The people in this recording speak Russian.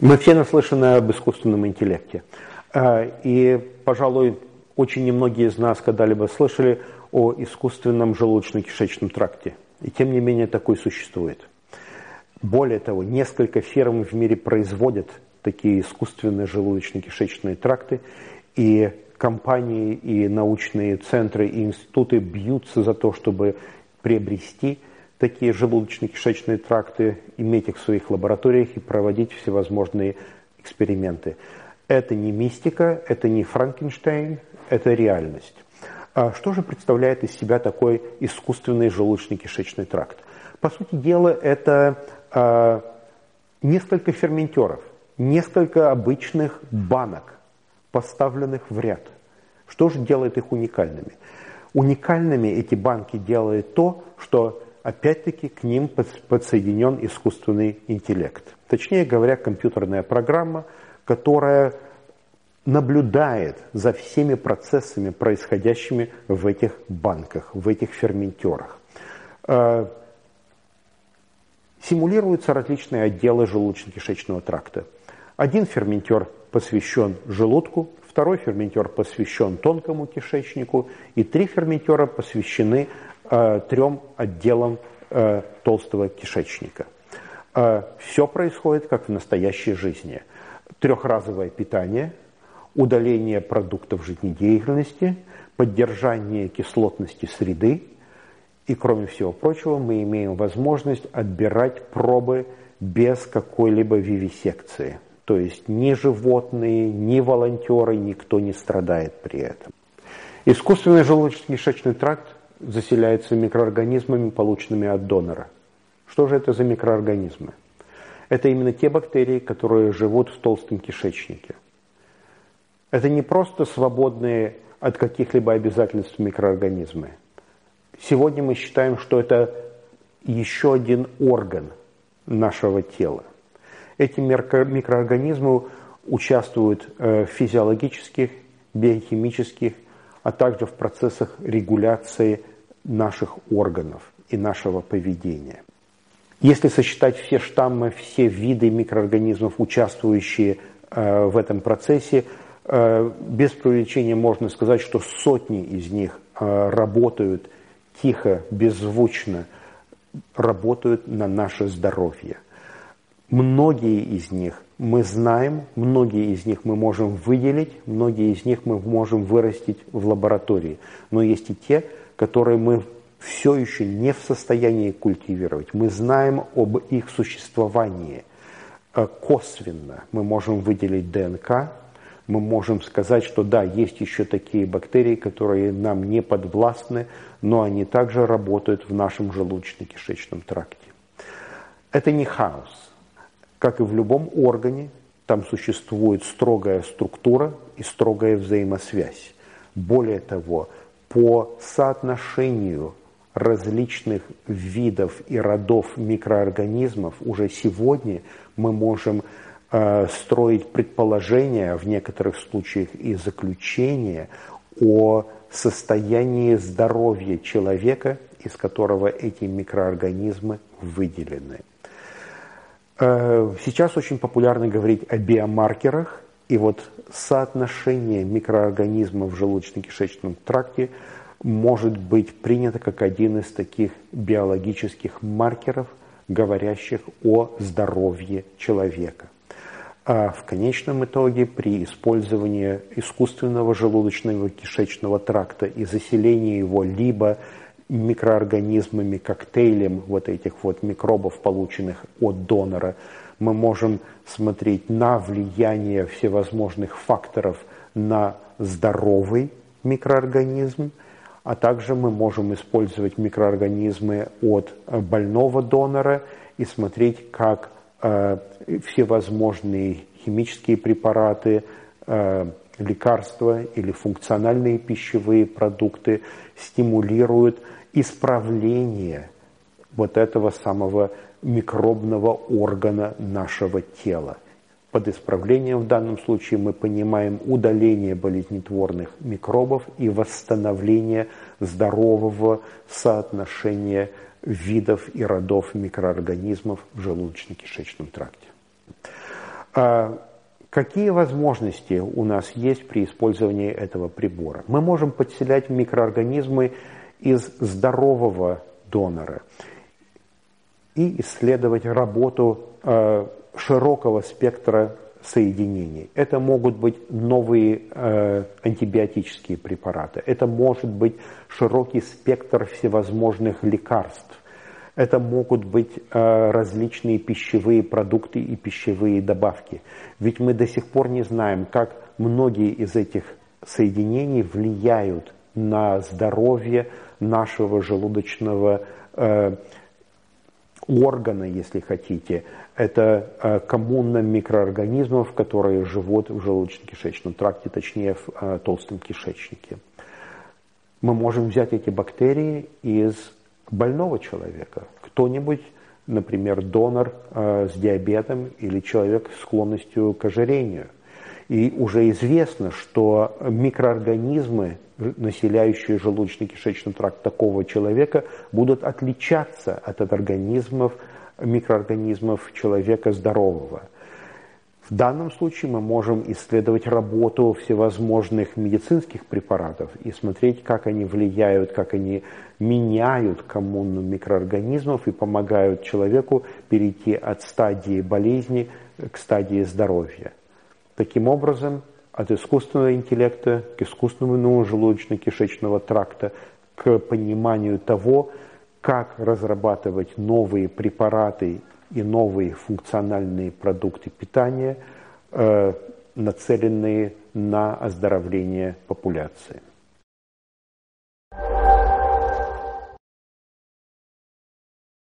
Мы все наслышаны об искусственном интеллекте. А, и, пожалуй, очень немногие из нас когда-либо слышали о искусственном желудочно-кишечном тракте. И тем не менее такой существует. Более того, несколько фирм в мире производят такие искусственные желудочно-кишечные тракты, и компании, и научные центры, и институты бьются за то, чтобы приобрести такие желудочно-кишечные тракты, иметь их в своих лабораториях и проводить всевозможные эксперименты. Это не мистика, это не Франкенштейн, это реальность. А что же представляет из себя такой искусственный желудочно-кишечный тракт? По сути дела, это а, несколько ферментеров, несколько обычных банок, поставленных в ряд. Что же делает их уникальными? Уникальными эти банки делает то, что опять-таки к ним подсоединен искусственный интеллект. Точнее говоря, компьютерная программа, которая наблюдает за всеми процессами, происходящими в этих банках, в этих ферментерах. Э, симулируются различные отделы желудочно-кишечного тракта. Один ферментер посвящен желудку, второй ферментер посвящен тонкому кишечнику, и три ферментера посвящены э, трем отделам э, толстого кишечника. Э, все происходит как в настоящей жизни. Трехразовое питание, удаление продуктов жизнедеятельности, поддержание кислотности среды, и, кроме всего прочего, мы имеем возможность отбирать пробы без какой-либо вивисекции – то есть ни животные, ни волонтеры, никто не страдает при этом. Искусственный желудочно-кишечный тракт заселяется микроорганизмами, полученными от донора. Что же это за микроорганизмы? Это именно те бактерии, которые живут в толстом кишечнике. Это не просто свободные от каких-либо обязательств микроорганизмы. Сегодня мы считаем, что это еще один орган нашего тела. Эти микроорганизмы участвуют э, в физиологических, биохимических, а также в процессах регуляции наших органов и нашего поведения. Если сосчитать все штаммы, все виды микроорганизмов, участвующие э, в этом процессе, э, без привлечения можно сказать, что сотни из них работают тихо, беззвучно, работают на наше здоровье – Многие из них мы знаем, многие из них мы можем выделить, многие из них мы можем вырастить в лаборатории. Но есть и те, которые мы все еще не в состоянии культивировать. Мы знаем об их существовании э, косвенно. Мы можем выделить ДНК, мы можем сказать, что да, есть еще такие бактерии, которые нам не подвластны, но они также работают в нашем желудочно-кишечном тракте. Это не хаос. Как и в любом органе, там существует строгая структура и строгая взаимосвязь. Более того, по соотношению различных видов и родов микроорганизмов уже сегодня мы можем э, строить предположения, в некоторых случаях и заключения о состоянии здоровья человека, из которого эти микроорганизмы выделены. Э, сейчас очень популярно говорить о биомаркерах, и вот соотношение микроорганизмов в желудочно-кишечном тракте может быть принято как один из таких биологических маркеров, говорящих о здоровье человека. А в конечном итоге при использовании искусственного желудочного кишечного тракта и заселении его либо микроорганизмами, коктейлем вот этих вот микробов, полученных от донора, мы можем смотреть на влияние всевозможных факторов на здоровый микроорганизм, а также мы можем использовать микроорганизмы от больного донора и смотреть, как э, всевозможные химические препараты, э, лекарства или функциональные пищевые продукты стимулируют исправление вот этого самого микробного органа нашего тела. Под исправлением в данном случае мы понимаем удаление болезнетворных микробов и восстановление здорового соотношения видов и родов микроорганизмов в желудочно-кишечном тракте. А какие возможности у нас есть при использовании этого прибора? Мы можем подселять микроорганизмы из здорового донора и исследовать работу э, широкого спектра соединений. Это могут быть новые э, антибиотические препараты, это может быть широкий спектр всевозможных лекарств, это могут быть э, различные пищевые продукты и пищевые добавки. Ведь мы до сих пор не знаем, как многие из этих соединений влияют на здоровье нашего желудочного э, органа, если хотите. Это э, коммуна микроорганизмов, которые живут в желудочно-кишечном тракте, точнее в э, толстом кишечнике. Мы можем взять эти бактерии из больного человека. Кто-нибудь, например, донор э, с диабетом или человек с склонностью к ожирению. И уже известно, что микроорганизмы, населяющие желудочно-кишечный тракт такого человека, будут отличаться от организмов, микроорганизмов человека здорового. В данном случае мы можем исследовать работу всевозможных медицинских препаратов и смотреть, как они влияют, как они меняют коммуну микроорганизмов и помогают человеку перейти от стадии болезни к стадии здоровья. Таким образом, от искусственного интеллекта к искусственному желудочно-кишечного тракта, к пониманию того, как разрабатывать новые препараты и новые функциональные продукты питания, э, нацеленные на оздоровление популяции.